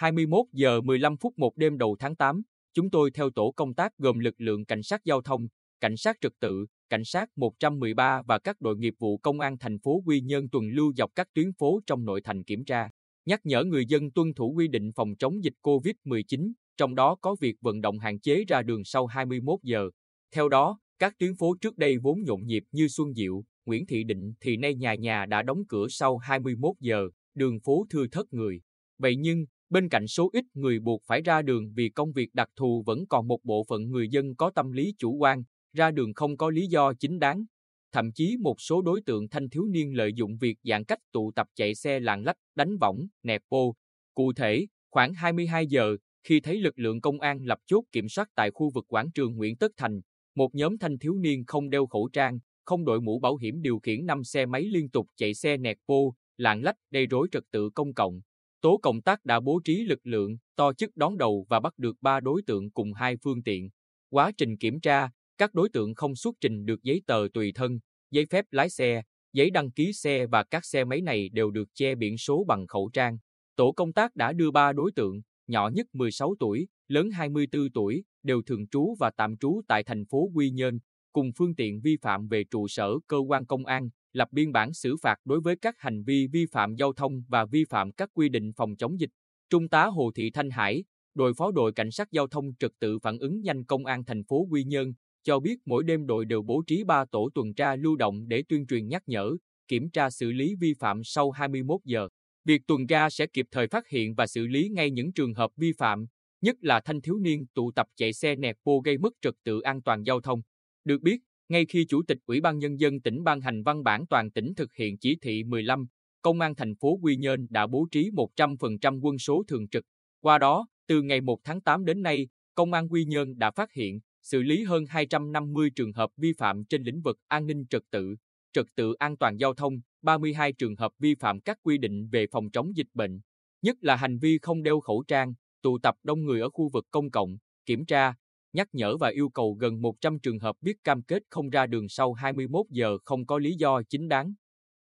21 giờ 15 phút một đêm đầu tháng 8, chúng tôi theo tổ công tác gồm lực lượng cảnh sát giao thông, cảnh sát trật tự, cảnh sát 113 và các đội nghiệp vụ công an thành phố Quy Nhơn tuần lưu dọc các tuyến phố trong nội thành kiểm tra, nhắc nhở người dân tuân thủ quy định phòng chống dịch COVID-19, trong đó có việc vận động hạn chế ra đường sau 21 giờ. Theo đó, các tuyến phố trước đây vốn nhộn nhịp như Xuân Diệu, Nguyễn Thị Định thì nay nhà nhà đã đóng cửa sau 21 giờ, đường phố thưa thất người. Vậy nhưng, bên cạnh số ít người buộc phải ra đường vì công việc đặc thù vẫn còn một bộ phận người dân có tâm lý chủ quan, ra đường không có lý do chính đáng. Thậm chí một số đối tượng thanh thiếu niên lợi dụng việc giãn cách tụ tập chạy xe lạng lách, đánh võng, nẹp bô. Cụ thể, khoảng 22 giờ, khi thấy lực lượng công an lập chốt kiểm soát tại khu vực quảng trường Nguyễn Tất Thành, một nhóm thanh thiếu niên không đeo khẩu trang, không đội mũ bảo hiểm điều khiển 5 xe máy liên tục chạy xe nẹt bô, lạng lách, gây rối trật tự công cộng. Tố công tác đã bố trí lực lượng, to chức đón đầu và bắt được ba đối tượng cùng hai phương tiện. Quá trình kiểm tra, các đối tượng không xuất trình được giấy tờ tùy thân, giấy phép lái xe, giấy đăng ký xe và các xe máy này đều được che biển số bằng khẩu trang. Tổ công tác đã đưa ba đối tượng, nhỏ nhất 16 tuổi, lớn 24 tuổi, đều thường trú và tạm trú tại thành phố Quy Nhơn, cùng phương tiện vi phạm về trụ sở cơ quan công an, lập biên bản xử phạt đối với các hành vi vi phạm giao thông và vi phạm các quy định phòng chống dịch. Trung tá Hồ Thị Thanh Hải, đội phó đội cảnh sát giao thông trật tự phản ứng nhanh công an thành phố Quy Nhơn, cho biết mỗi đêm đội đều bố trí 3 tổ tuần tra lưu động để tuyên truyền nhắc nhở, kiểm tra xử lý vi phạm sau 21 giờ. Việc tuần tra sẽ kịp thời phát hiện và xử lý ngay những trường hợp vi phạm, nhất là thanh thiếu niên tụ tập chạy xe nẹt bô gây mất trật tự an toàn giao thông. Được biết, ngay khi Chủ tịch Ủy ban Nhân dân tỉnh ban hành văn bản toàn tỉnh thực hiện chỉ thị 15, Công an thành phố Quy Nhơn đã bố trí 100% quân số thường trực. Qua đó, từ ngày 1 tháng 8 đến nay, Công an Quy Nhơn đã phát hiện, xử lý hơn 250 trường hợp vi phạm trên lĩnh vực an ninh trật tự, trật tự an toàn giao thông, 32 trường hợp vi phạm các quy định về phòng chống dịch bệnh, nhất là hành vi không đeo khẩu trang, tụ tập đông người ở khu vực công cộng, kiểm tra, nhắc nhở và yêu cầu gần 100 trường hợp biết cam kết không ra đường sau 21 giờ không có lý do chính đáng.